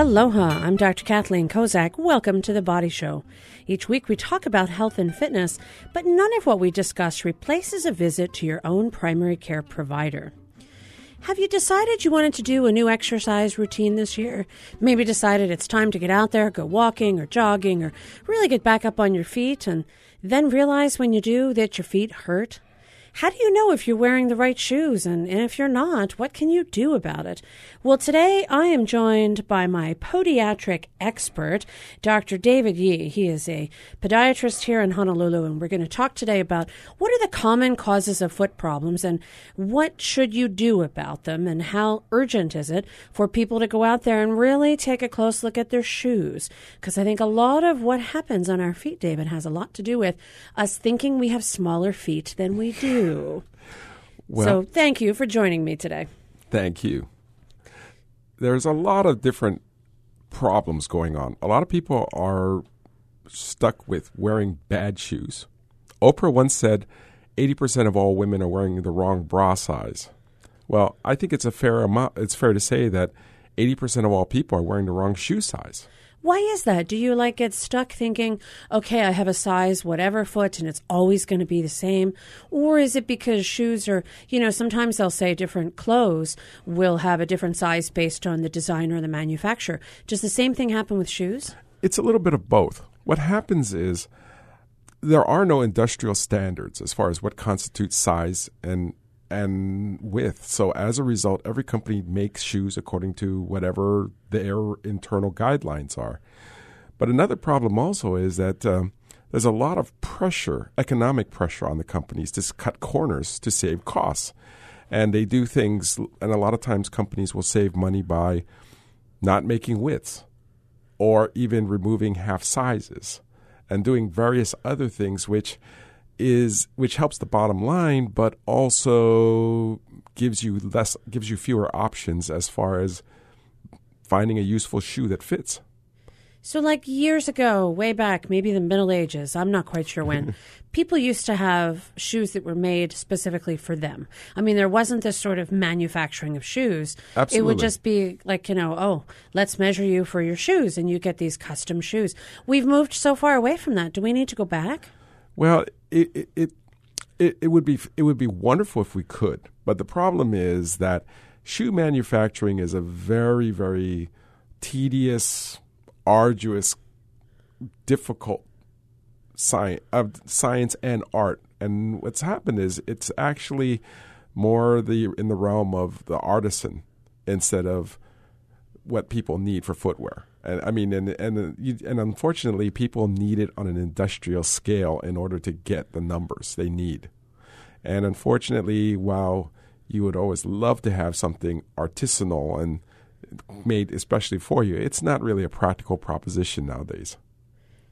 Aloha, I'm Dr. Kathleen Kozak. Welcome to The Body Show. Each week we talk about health and fitness, but none of what we discuss replaces a visit to your own primary care provider. Have you decided you wanted to do a new exercise routine this year? Maybe decided it's time to get out there, go walking or jogging, or really get back up on your feet, and then realize when you do that your feet hurt? How do you know if you're wearing the right shoes? And, and if you're not, what can you do about it? Well, today I am joined by my podiatric expert, Dr. David Yee. He is a podiatrist here in Honolulu, and we're going to talk today about what are the common causes of foot problems and what should you do about them and how urgent is it for people to go out there and really take a close look at their shoes. Because I think a lot of what happens on our feet, David, has a lot to do with us thinking we have smaller feet than we do. Well, so thank you for joining me today. Thank you. There's a lot of different problems going on. A lot of people are stuck with wearing bad shoes. Oprah once said 80% of all women are wearing the wrong bra size. Well, I think it's a fair amount it's fair to say that 80% of all people are wearing the wrong shoe size. Why is that? Do you like get stuck thinking, okay, I have a size whatever foot and it's always going to be the same? Or is it because shoes are, you know, sometimes they'll say different clothes will have a different size based on the designer or the manufacturer. Does the same thing happen with shoes? It's a little bit of both. What happens is there are no industrial standards as far as what constitutes size and and width. So as a result, every company makes shoes according to whatever their internal guidelines are. But another problem also is that um, there's a lot of pressure, economic pressure on the companies to cut corners to save costs. And they do things, and a lot of times companies will save money by not making widths or even removing half sizes and doing various other things, which is which helps the bottom line, but also gives you less gives you fewer options as far as finding a useful shoe that fits. So, like years ago, way back, maybe the Middle Ages, I'm not quite sure when, people used to have shoes that were made specifically for them. I mean, there wasn't this sort of manufacturing of shoes. Absolutely. It would just be like, you know, oh, let's measure you for your shoes, and you get these custom shoes. We've moved so far away from that. Do we need to go back? Well, it, it it it would be it would be wonderful if we could, but the problem is that shoe manufacturing is a very very tedious, arduous, difficult science of uh, science and art. And what's happened is it's actually more the in the realm of the artisan instead of what people need for footwear. And I mean, and and uh, you, and unfortunately, people need it on an industrial scale in order to get the numbers they need. And unfortunately, while you would always love to have something artisanal and made especially for you, it's not really a practical proposition nowadays.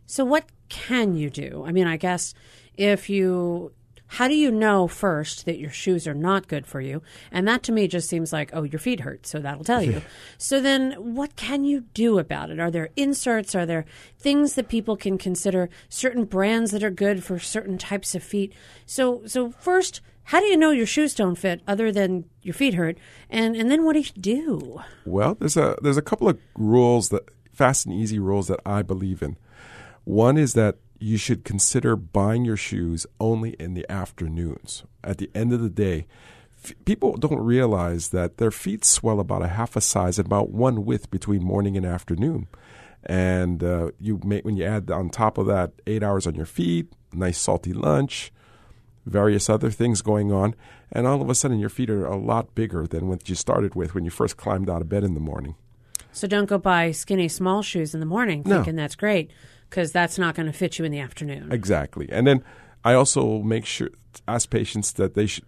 So, what can you do? I mean, I guess if you how do you know first that your shoes are not good for you? And that to me just seems like, oh, your feet hurt, so that'll tell you. so then what can you do about it? Are there inserts? Are there things that people can consider certain brands that are good for certain types of feet? So so first, how do you know your shoes don't fit other than your feet hurt? And and then what do you do? Well, there's a there's a couple of rules that fast and easy rules that I believe in. One is that you should consider buying your shoes only in the afternoons. At the end of the day, f- people don't realize that their feet swell about a half a size and about one width between morning and afternoon. And uh, you may, when you add on top of that eight hours on your feet, nice salty lunch, various other things going on, and all of a sudden your feet are a lot bigger than what you started with when you first climbed out of bed in the morning. So don't go buy skinny small shoes in the morning No. thinking that's great because that's not going to fit you in the afternoon. Exactly. And then I also make sure ask patients that they should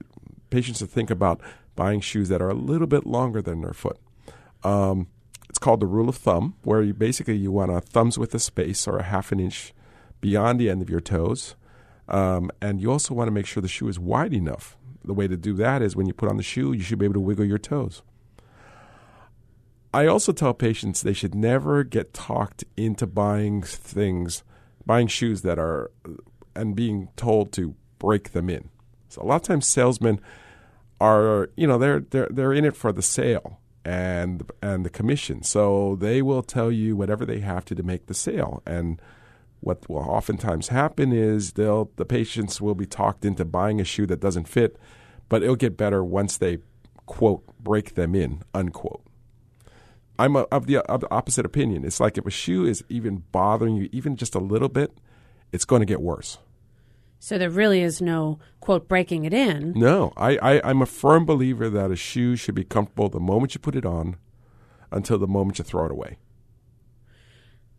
patients to think about buying shoes that are a little bit longer than their foot. Um, it's called the rule of thumb, where you basically you want a thumbs width of space or a half an inch beyond the end of your toes, um, and you also want to make sure the shoe is wide enough. The way to do that is when you put on the shoe, you should be able to wiggle your toes. I also tell patients they should never get talked into buying things, buying shoes that are, and being told to break them in. So a lot of times salesmen are, you know, they're they're they're in it for the sale, and and the commission. So they will tell you whatever they have to to make the sale. And what will oftentimes happen is they'll the patients will be talked into buying a shoe that doesn't fit, but it'll get better once they quote break them in unquote. I'm a, of, the, of the opposite opinion. It's like if a shoe is even bothering you even just a little bit, it's going to get worse. So there really is no quote breaking it in. No, I, I I'm a firm believer that a shoe should be comfortable the moment you put it on, until the moment you throw it away.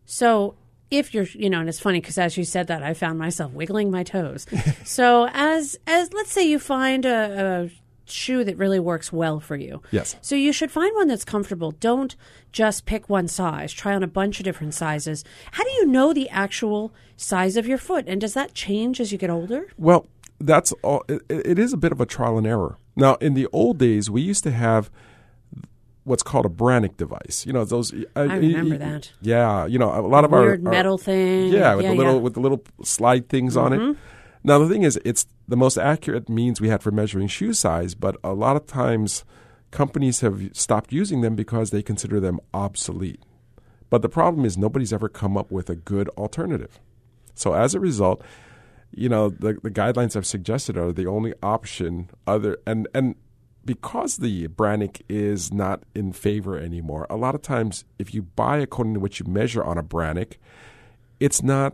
So if you're, you know, and it's funny because as you said that, I found myself wiggling my toes. so as as let's say you find a, a shoe that really works well for you. Yes. So you should find one that's comfortable. Don't just pick one size. Try on a bunch of different sizes. How do you know the actual size of your foot? And does that change as you get older? Well, that's all. It, it is a bit of a trial and error. Now, in the old days, we used to have what's called a Brannock device. You know, those. Uh, I remember that. Yeah, you know, a lot of Weird our, our metal thing. Yeah, with yeah, the little yeah. with the little slide things on it. Mm-hmm. Now the thing is, it's the most accurate means we had for measuring shoe size, but a lot of times companies have stopped using them because they consider them obsolete. But the problem is nobody's ever come up with a good alternative. So as a result, you know, the the guidelines I've suggested are the only option other and and because the Brannock is not in favor anymore, a lot of times if you buy according to what you measure on a Brannock, it's not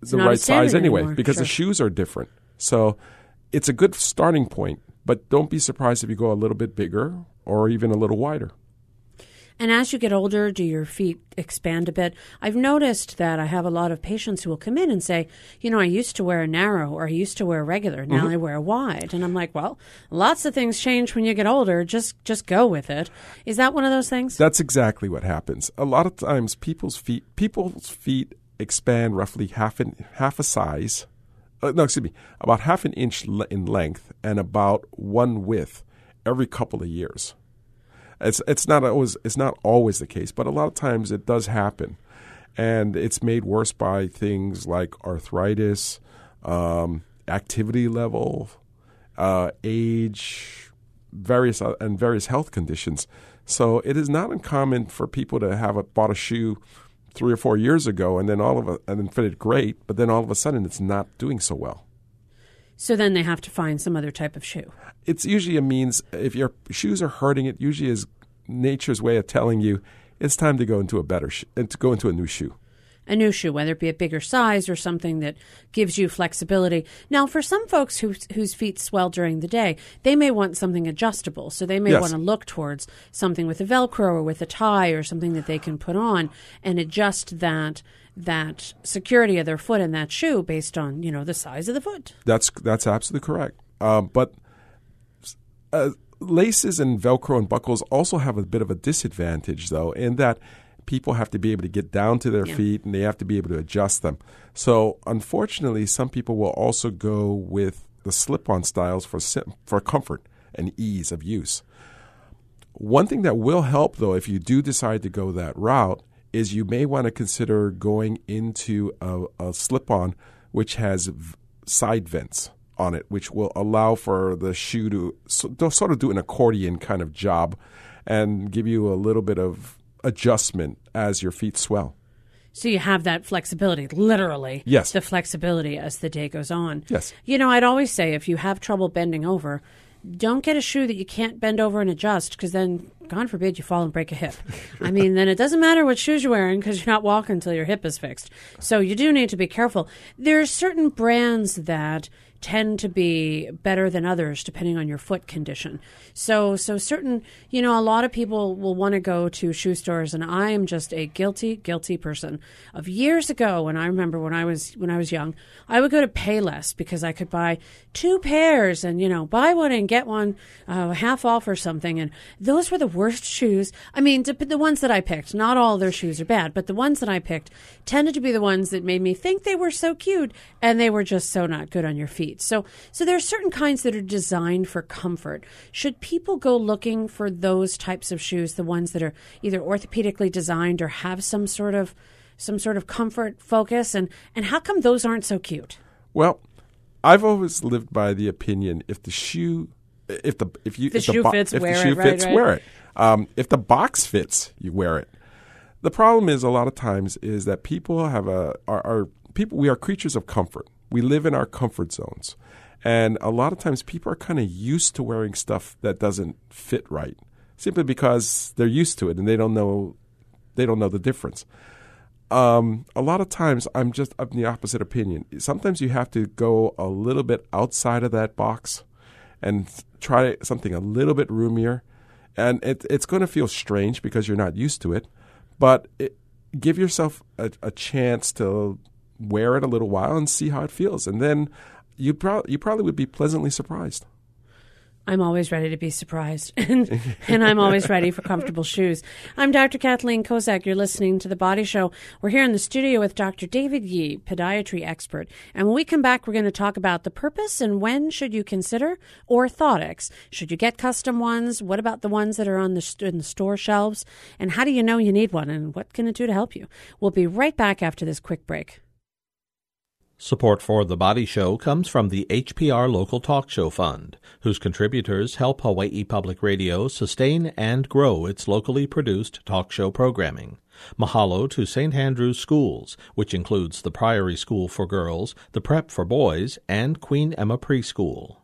the not right size standard anyway anymore, because the shoes are different. So it's a good starting point, but don't be surprised if you go a little bit bigger or even a little wider. And as you get older, do your feet expand a bit? I've noticed that I have a lot of patients who will come in and say, you know, I used to wear a narrow or I used to wear a regular. Now mm-hmm. I wear a wide. And I'm like, well, lots of things change when you get older. Just just go with it. Is that one of those things? That's exactly what happens. A lot of times people's feet people's feet expand roughly half an half a size. Uh, no, excuse me, about half an inch le- in length and about one width every couple of years. It's it's not always it's not always the case, but a lot of times it does happen, and it's made worse by things like arthritis, um, activity level, uh, age, various uh, and various health conditions. So it is not uncommon for people to have a, bought a shoe three or four years ago, and then all of a, and then fitted great, but then all of a sudden it's not doing so well. So then they have to find some other type of shoe. It's usually a means if your shoes are hurting, it usually is nature's way of telling you it's time to go into a better sh- and to go into a new shoe. A new shoe, whether it be a bigger size or something that gives you flexibility. Now, for some folks who, whose feet swell during the day, they may want something adjustable. So they may Yes. want to look towards something with a Velcro or with a tie or something that they can put on and adjust that that security of their foot in that shoe based on you know the size of the foot. That's that's absolutely correct. Um, but uh, laces and Velcro and buckles also have a bit of a disadvantage, though, in that people have to be able to get down to their Yeah. feet and they have to be able to adjust them. So, unfortunately, some people will also go with the slip-on styles for for comfort and ease of use. One thing that will help, though, if you do decide to go that route, is you may want to consider going into a, a slip on which has v- side vents on it, which will allow for the shoe to so, to sort of do an accordion kind of job and give you a little bit of adjustment as your feet swell. So you have that flexibility, literally. Yes. The flexibility as the day goes on. Yes. You know, I'd always say if you have trouble bending over, don't get a shoe that you can't bend over and adjust because then, God forbid, you fall and break a hip. I mean, then it doesn't matter what shoes you're wearing because you're not walking until your hip is fixed. So you do need to be careful. There are certain brands that tend to be better than others depending on your foot condition. So so certain, you know, a lot of people will want to go to shoe stores and I am just a guilty guilty person. Of years ago when I remember when I was when I was young, I would go to Payless because I could buy two pairs and you know, buy one and get one uh, half off or something and those were the worst shoes. I mean, the, the ones that I picked, not all their shoes are bad, but the ones that I picked tended to be the ones that made me think they were so cute and they were just so not good on your feet. So so there are certain kinds that are designed for comfort. Should people go looking for those types of shoes, the ones that are either orthopedically designed or have some sort of some sort of comfort focus and and how come those aren't so cute? Well, I've always lived by the opinion if the shoe if the if you The if shoe bo- fits, if wear the it, shoe right, fits, right. wear it. Um, if the box fits, you wear it. The problem is a lot of times is that people have a are, are people we are creatures of comfort. We live in our comfort zones. And a lot of times people are kind of used to wearing stuff that doesn't fit right simply because they're used to it and they don't know they don't know the difference. Um, a lot of times I'm just of the opposite opinion. Sometimes you have to go a little bit outside of that box and try something a little bit roomier. And it, it's going to feel strange because you're not used to it, but it, give yourself a, a chance to wear it a little while and see how it feels. And then you, pro- you probably would be pleasantly surprised. I'm always ready to be surprised, and, and I'm always ready for comfortable shoes. I'm Dr. Kathleen Kozak. You're listening to The Body Show. We're here in the studio with Dr. David Yee, podiatry expert. And when we come back, we're going to talk about the purpose and when should you consider orthotics. Should you get custom ones? What about the ones that are on the, the store shelves? And how do you know you need one? And what can it do to help you? We'll be right back after this quick break. Support for The Body Show comes from the HPR Local Talk Show Fund, whose contributors help Hawaii Public Radio sustain and grow its locally produced talk show programming. Mahalo to St. Andrew's Schools, which includes the Priory School for Girls, the Prep for Boys, and Queen Emma Preschool.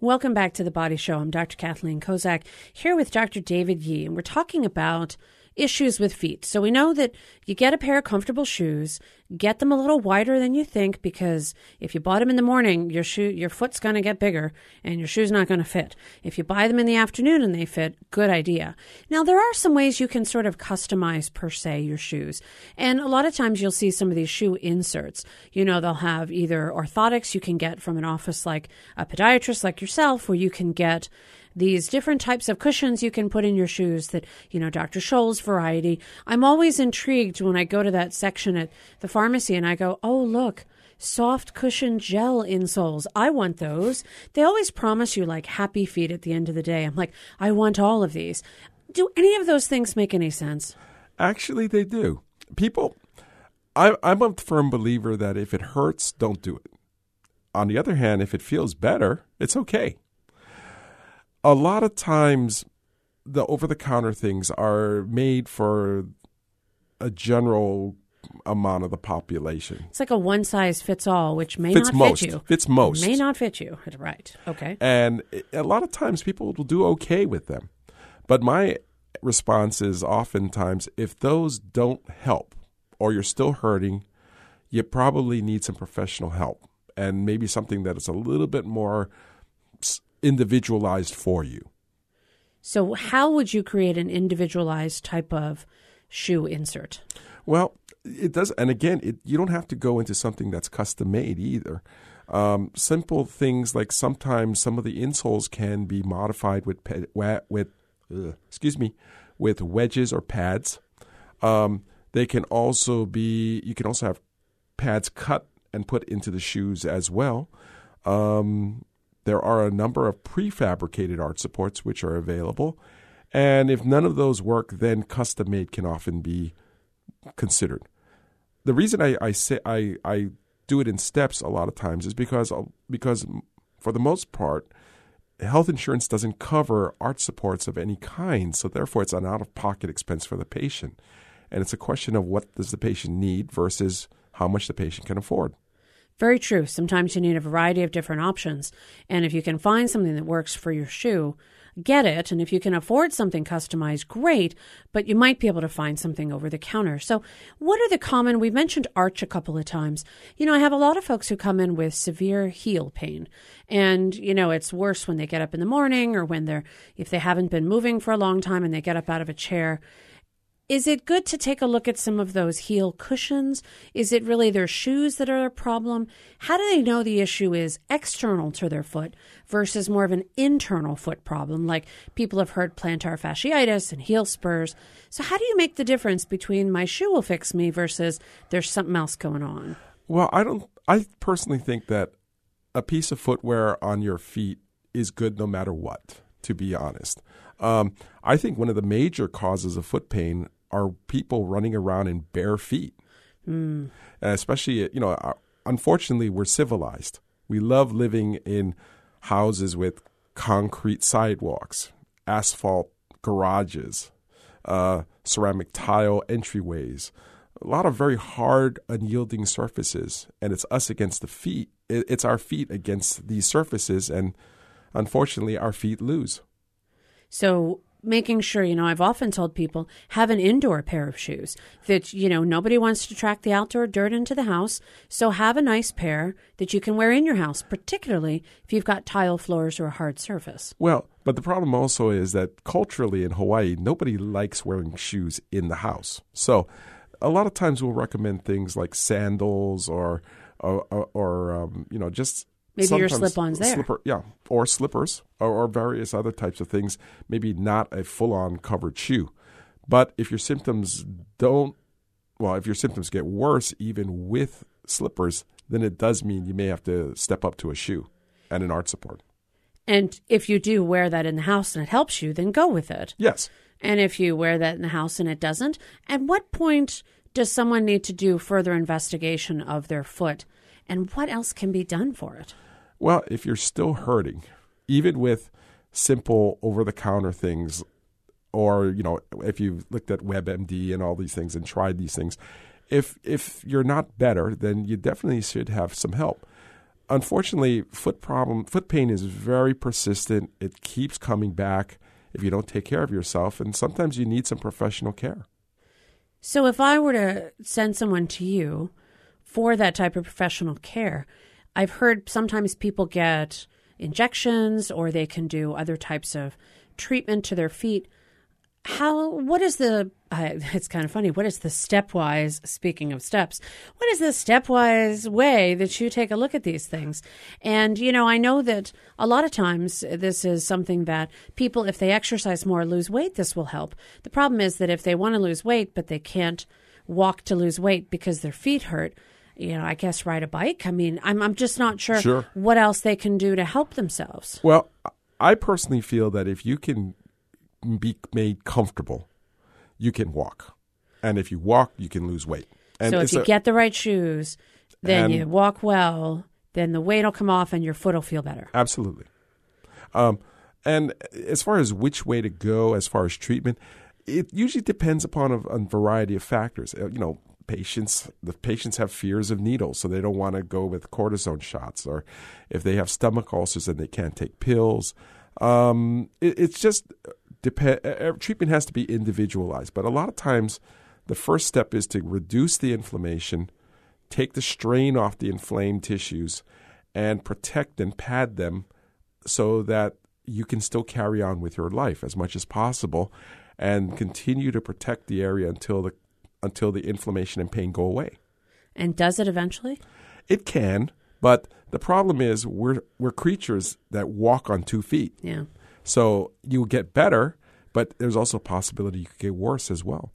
Welcome back to The Body Show. I'm Dr. Kathleen Kozak here with Dr. David Yee, and we're talking about issues with feet. So we know that you get a pair of comfortable shoes, get them a little wider than you think because if you bought them in the morning, your shoe your foot's going to get bigger and your shoe's not going to fit. If you buy them in the afternoon and they fit, good idea. Now there are some ways you can sort of customize per se your shoes. And a lot of times you'll see some of these shoe inserts. You know, they'll have either orthotics you can get from an office like a podiatrist like yourself where you can get these different types of cushions you can put in your shoes that, you know, Dr. Scholl's variety. I'm always intrigued when I go to that section at the pharmacy and I go, oh, look, soft cushion gel insoles. I want those. They always promise you like happy feet at the end of the day. I'm like, I want all of these. Do any of those things make any sense? Actually, they do. People, I, I'm a firm believer that if it hurts, don't do it. On the other hand, if it feels better, it's okay a lot of times the over the counter things are made for a general amount of the population. It's like a one size fits all, which may fits not most. fit you. Fits most. May not fit you. Right. Okay. And a lot of times people will do okay with them. But my response is oftentimes if those don't help or you're still hurting, you probably need some professional help and maybe something that is a little bit more individualized for you. So, how would you create an individualized type of shoe insert? Well, it does, and again, it, you don't have to go into something that's custom made either. Um, simple things like sometimes some of the insoles can be modified with with uh, excuse me with wedges or pads. Um, they can also be you can also have pads cut and put into the shoes as well. Um, there are a number of prefabricated arch supports which are available. And if none of those work, then custom made can often be considered. The reason I, I say I, I do it in steps a lot of times is because uh, because for the most part, health insurance doesn't cover arch supports of any kind, so therefore it's an out of pocket expense for the patient. And it's a question of what does the patient need versus how much the patient can afford. Very true. Sometimes you need a variety of different options. And if you can find something that works for your shoe, get it. And if you can afford something customized, great, but you might be able to find something over the counter. So, what are the common? We mentioned arch a couple of times. You know, I have a lot of folks who come in with severe heel pain. And, you know, it's worse when they get up in the morning or when they're, if they haven't been moving for a long time and they get up out of a chair is it good to take a look at some of those heel cushions? Is it really their shoes that are a problem? How do they know the issue is external to their foot versus more of an internal foot problem? Like people have heard plantar fasciitis and heel spurs. So, how do you make the difference between my shoe will fix me versus there's something else going on? Well, I don't, I personally think that a piece of footwear on your feet is good no matter what, to be honest. Um, I think one of the major causes of foot pain are people running around in bare feet. Mm. especially, you know, uh, unfortunately, we're civilized. We love living in houses with concrete sidewalks, asphalt garages, uh, ceramic tile entryways, a lot of very hard, unyielding surfaces, and it's us against the feet. It's our feet against these surfaces, and unfortunately, our feet lose. So making sure, you know, I've often told people have an indoor pair of shoes that, you know, nobody wants to track the outdoor dirt into the house. So have a nice pair that you can wear in your house, particularly if you've got tile floors or a hard surface. Well, but the problem also is that culturally in Hawaii, nobody likes wearing shoes in the house. So a lot of times we'll recommend things like sandals or, or, or um, you know, just Maybe your slip-ons there. Slipper, yeah, or slippers, or, or various other types of things. Maybe not a full-on covered shoe, but if your symptoms don't, well, if your symptoms get worse even with slippers, then it does mean you may have to step up to a shoe and an arch support. And if you do wear that in the house and it helps you, then go with it. Yes. And if you wear that in the house and it doesn't, at what point does someone need to do further investigation of their foot? And what else can be done for it? Well, if you're still hurting, even with simple over the counter things, or you know, if you've looked at WebMD and all these things and tried these things, if if you're not better, then you definitely should have some help. Unfortunately, foot problem, foot pain is very persistent. It keeps coming back if you don't take care of yourself, and sometimes you need some professional care. So, if I were to send someone to you for that type of professional care, I've heard sometimes people get injections or they can do other types of treatment to their feet. How, what is the, uh, it's kind of funny, what is the stepwise, speaking of steps, what is the stepwise way that you take a look at these things? And, you know, I know that a lot of times this is something that people, if they exercise more, lose weight, this will help. The problem is that if they want to lose weight, but they can't walk to lose weight because their feet hurt, you know, I guess ride a bike. I mean, I'm I'm just not sure, sure, what else they can do to help themselves. Well, I personally feel that if you can be made comfortable, you can walk, and if you walk, you can lose weight. And so if you a, get the right shoes, then you walk well, then the weight will come off and your foot will feel better. Absolutely. Um, and as far as which way to go, as far as treatment, it usually depends upon a, a variety of factors. Uh, you know, patients the patients have fears of needles so they don't want to go with cortisone shots or if they have stomach ulcers and they can't take pills. Um, it, it's just depend treatment has to be individualized but a lot of times the first step is to reduce the inflammation take the strain off the inflamed tissues and protect and pad them so that you can still carry on with your life as much as possible and continue to protect the area until the until the inflammation and pain go away. And does it eventually? It can, but the problem is we're we're creatures that walk on two feet. Yeah. So you get better, but there's also a possibility you could get worse as well.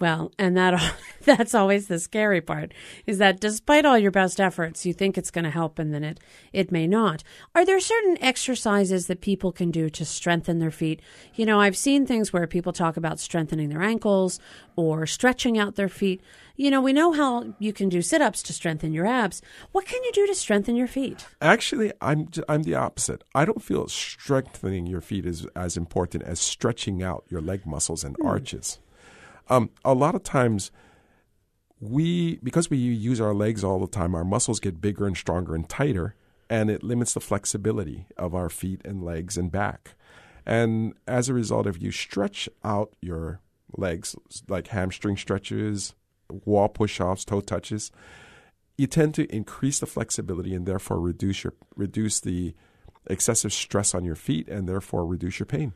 Well, and that that's always the scary part is that despite all your best efforts, you think it's going to help and then it it may not. Are there certain exercises that people can do to strengthen their feet? You know, I've seen things where people talk about strengthening their ankles or stretching out their feet. You know, we know how you can do sit-ups to strengthen your abs. What can you do to strengthen your feet? Actually, I'm I'm the opposite. I don't feel strengthening your feet is as important as stretching out your leg muscles and hmm. arches. Um, a lot of times, we because we use our legs all the time, our muscles get bigger and stronger and tighter, and it limits the flexibility of our feet and legs and back. And as a result, if you stretch out your legs, like hamstring stretches, wall push-offs, toe touches, you tend to increase the flexibility and therefore reduce your reduce the excessive stress on your feet and therefore reduce your pain.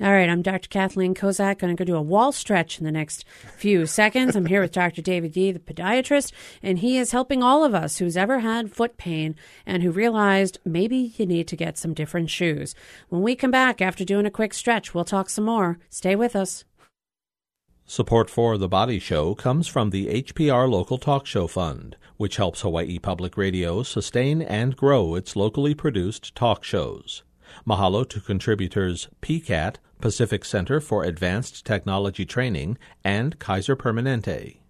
All right, I'm Dr. Kathleen Kozak. I'm Going to go do a wall stretch in the next few seconds. I'm here with Dr. David Yee, the podiatrist, and he is helping all of us who's ever had foot pain and who realized maybe you need to get some different shoes. When we come back after doing a quick stretch, we'll talk some more. Stay with us. Support for The Body Show comes from the HPR Local Talk Show Fund, which helps Hawaii Public Radio sustain and grow its locally produced talk shows. Mahalo to contributors PCAT, Pacific Center for Advanced Technology Training, and Kaiser Permanente.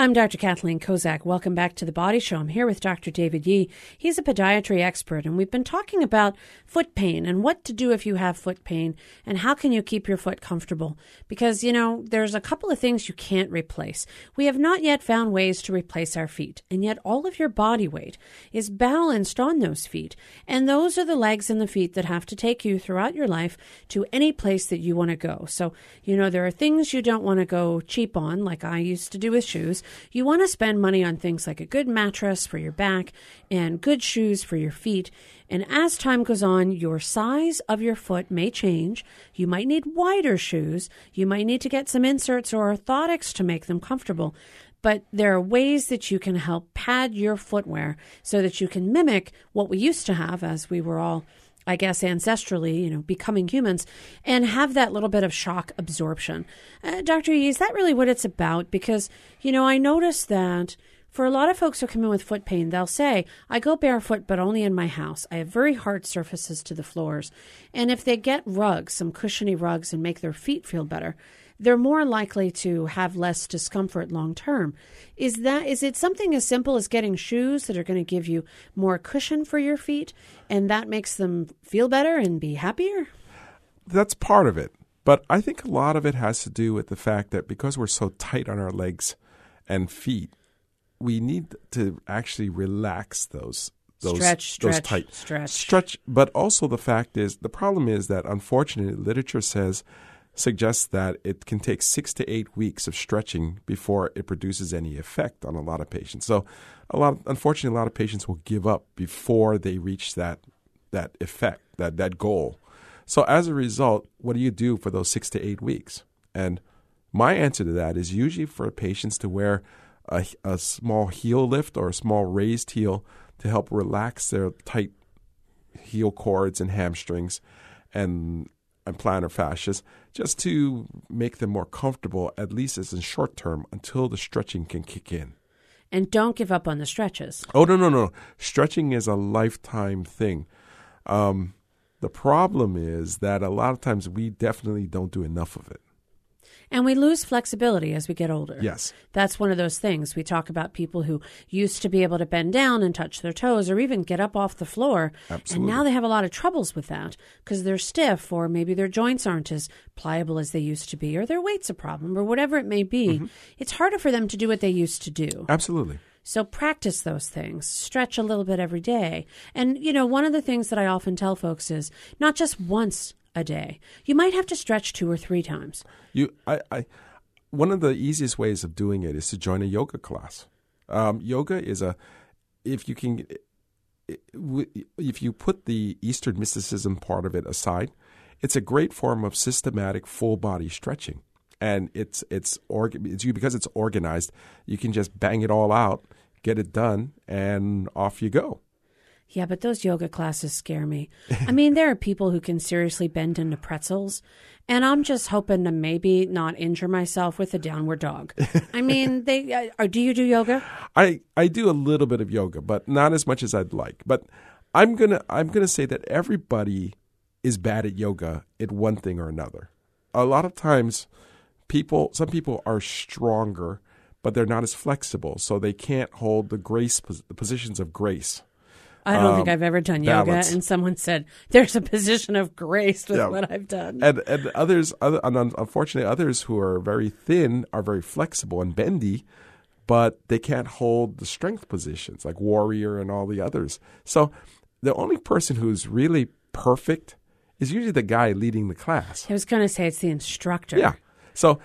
I'm Dr. Kathleen Kozak. Welcome back to the Body Show. I'm here with Dr. David Yee. He's a podiatry expert, and we've been talking about foot pain and what to do if you have foot pain and how can you keep your foot comfortable. Because, you know, there's a couple of things you can't replace. We have not yet found ways to replace our feet, and yet all of your body weight is balanced on those feet. And those are the legs and the feet that have to take you throughout your life to any place that you want to go. So, you know, there are things you don't want to go cheap on, like I used to do with shoes. You want to spend money on things like a good mattress for your back and good shoes for your feet. And as time goes on, your size of your foot may change. You might need wider shoes. You might need to get some inserts or orthotics to make them comfortable. But there are ways that you can help pad your footwear so that you can mimic what we used to have as we were all I guess, ancestrally, you know, becoming humans, and have that little bit of shock absorption. Uh, Dr. E, is that really what it's about? Because, you know, I noticed that for a lot of folks who come in with foot pain, they'll say, I go barefoot, but only in my house. I have very hard surfaces to the floors. And if they get rugs, some cushiony rugs, and make their feet feel better, they're more likely to have less discomfort long term. Is that is it something as simple as getting shoes that are going to give you more cushion for your feet and that makes them feel better and be happier? That's part of it. But I think a lot of it has to do with the fact that because we're so tight on our legs and feet, we need to actually relax those those stretch, those stretch, tight stretch. stretch. But also the fact is the problem is that unfortunately literature says suggests that it can take six to eight weeks of stretching before it produces any effect on a lot of patients. So, a lot, of, unfortunately, a lot of patients will give up before they reach that that effect, that that goal. So, as a result, what do you do for those six to eight weeks? And my answer to that is usually for patients to wear a, a small heel lift or a small raised heel to help relax their tight heel cords and hamstrings and and plantar fascias just to make them more comfortable, at least as in short term, until the stretching can kick in. And don't give up on the stretches. Oh, no, no, no. Stretching is a lifetime thing. Um, the problem is that a lot of times we definitely don't do enough of it. And we lose flexibility as we get older. Yes. That's one of those things. We talk about people who used to be able to bend down and touch their toes or even get up off the floor. Absolutely. And now they have a lot of troubles with that because they're stiff or maybe their joints aren't as pliable as they used to be or their weight's a problem or whatever it may be. Mm-hmm. It's harder for them to do what they used to do. Absolutely. So practice those things. Stretch a little bit every day. And, you know, one of the things that I often tell folks is not just once a day. You might have to stretch two or three times. You, I, I, one of the easiest ways of doing it is to join a yoga class. Um, yoga is a, if you can, if you put the Eastern mysticism part of it aside, it's a great form of systematic full body stretching, and it's it's org- it's you because it's organized. You can just bang it all out, get it done, and off you go. Yeah, but those yoga classes scare me. I mean, there are people who can seriously bend into pretzels, and I'm just hoping to maybe not injure myself with a downward dog. I mean, they uh, do you do yoga? I I do a little bit of yoga, but not as much as I'd like. But I'm gonna I'm gonna say that everybody is bad at yoga at one thing or another. A lot of times, people some people are stronger, but they're not as flexible, so they can't hold the grace the positions of grace. I don't um, think I've ever done yoga, balance. and someone said there's a position of grace with yeah. what I've done. And and others, other, and unfortunately, others who are very thin are very flexible and bendy, but they can't hold the strength positions like warrior and all the others. So the only person who's really perfect is usually the guy leading the class. I was going to say it's the instructor. Yeah. So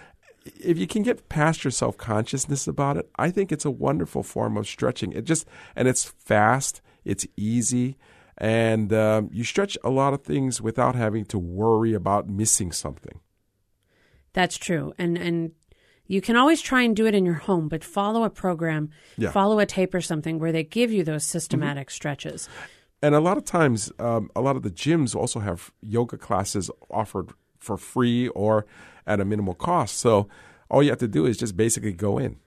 if you can get past your self consciousness about it, I think it's a wonderful form of stretching. It just and it's fast it's easy, and um, you stretch a lot of things without having to worry about missing something. That's true, and and you can always try and do it in your home, but follow a program, yeah. follow a tape or something where they give you those systematic mm-hmm. stretches. And a lot of times, um, a lot of the gyms also have yoga classes offered for free or at a minimal cost. So all you have to do is just basically go in.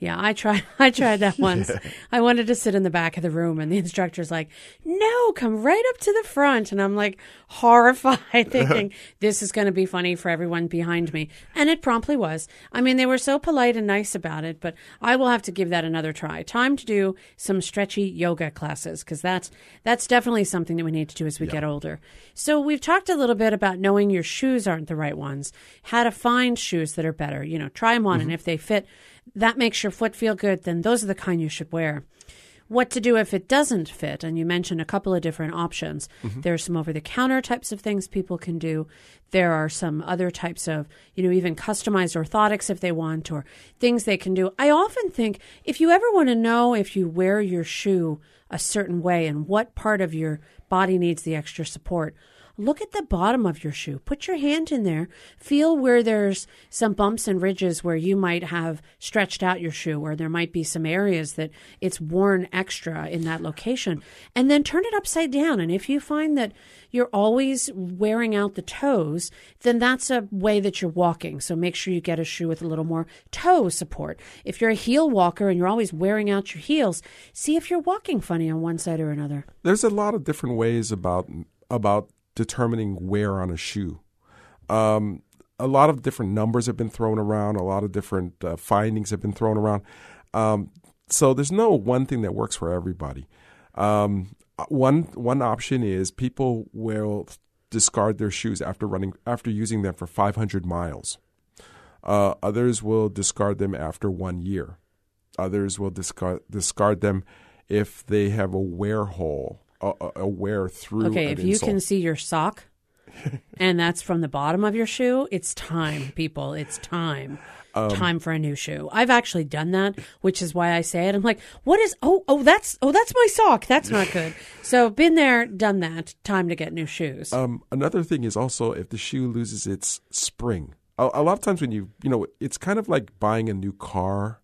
Yeah, I tried. I tried that once. I wanted to sit in the back of the room, and the instructor's like, "No, come right up to the front." And I'm like horrified, thinking this is going to be funny for everyone behind me, and it promptly was. I mean, they were so polite and nice about it, but I will have to give that another try. Time to do some stretchy yoga classes because that's that's definitely something that we need to do as we get older. So we've talked a little bit about knowing your shoes aren't the right ones, how to find shoes that are better. You know, try them on, mm-hmm. and if they fit that makes your foot feel good, then those are the kind you should wear. What to do if it doesn't fit, and you mentioned a couple of different options. Mm-hmm. There are some over the counter types of things people can do. There are some other types of, you know, even customized orthotics if they want, or things they can do. I often think if you ever want to know if you wear your shoe a certain way and what part of your body needs the extra support, look at the bottom of your shoe. Put your hand in there. Feel where there's some bumps and ridges where you might have stretched out your shoe, or there might be some areas that it's worn extra in that location. And then turn it upside down. And if you find that you're always wearing out the toes, then that's a way that you're walking. So make sure you get a shoe with a little more toe support. If you're a heel walker and you're always wearing out your heels, see if you're walking funny on one side or another. There's a lot of different ways about about determining wear on a shoe. Um, a lot of different numbers have been thrown around. A lot of different uh, findings have been thrown around. Um, so there's no one thing that works for everybody. Um, one one option is people will discard their shoes after running after using them for 500 miles. Uh, others will discard them after one year. Others will discard discard them if they have a wear hole, a, a wear through. Okay, if you insole. can see your sock and that's from the bottom of your shoe, it's time, people. It's time. Um, time for a new shoe. I've actually done that, which is why I say it. I'm like, what is oh oh that's oh that's my sock. That's not good. so been there, done that. Time to get new shoes. Um, another thing is also if the shoe loses its spring. A, a lot of times when you you know it's kind of like buying a new car.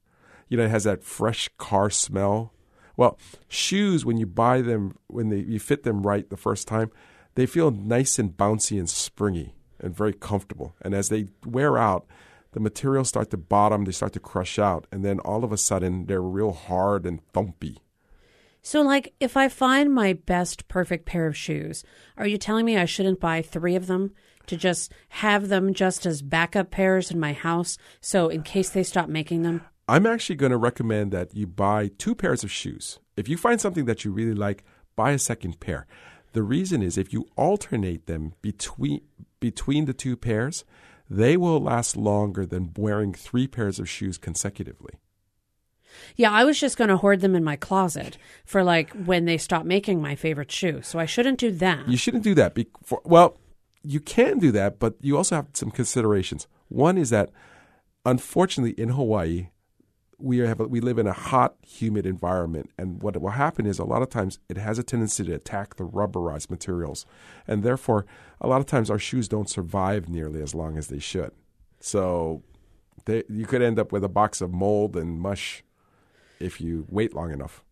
You know, it has that fresh car smell. Well, shoes when you buy them when they you fit them right the first time, they feel nice and bouncy and springy and very comfortable. And as they wear out, the materials start to bottom, they start to crush out, and then all of a sudden they're real hard and thumpy. So, like, if I find my best perfect pair of shoes, are you telling me I shouldn't buy three of them to just have them just as backup pairs in my house? So, in case they stop making them? I'm actually going to recommend that you buy two pairs of shoes. If you find something that you really like, buy a second pair. The reason is if you alternate them between between the two pairs, they will last longer than wearing three pairs of shoes consecutively. Yeah, I was just going to hoard them in my closet for like when they stop making my favorite shoe. So I shouldn't do that. You shouldn't do that. Before, well, you can do that, but you also have some considerations. One is that, unfortunately, in Hawaii, we have we live in a hot, humid environment, and what will happen is a lot of times it has a tendency to attack the rubberized materials, and therefore, a lot of times our shoes don't survive nearly as long as they should. So, they, you could end up with a box of mold and mush if you wait long enough.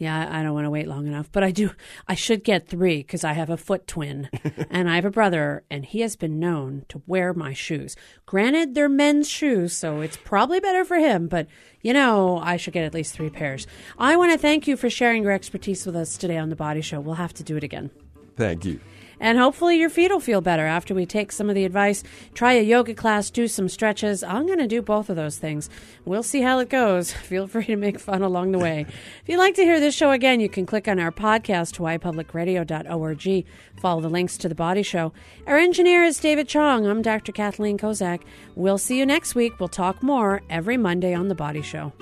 Yeah, I don't want to wait long enough, but I do. I should get three because I have a foot twin and I have a brother, and he has been known to wear my shoes. Granted, they're men's shoes, so it's probably better for him, but you know, I should get at least three pairs. I want to thank you for sharing your expertise with us today on The Body Show. We'll have to do it again. Thank you. And hopefully your feet will feel better after we take some of the advice. Try a yoga class, do some stretches. I'm going to do both of those things. We'll see how it goes. Feel free to make fun along the way. if you'd like to hear this show again, you can click on our podcast, hawaiipublicradio.org. Follow the links to The Body Show. Our engineer is David Chong. I'm Dr. Kathleen Kozak. We'll see you next week. We'll talk more every Monday on The Body Show.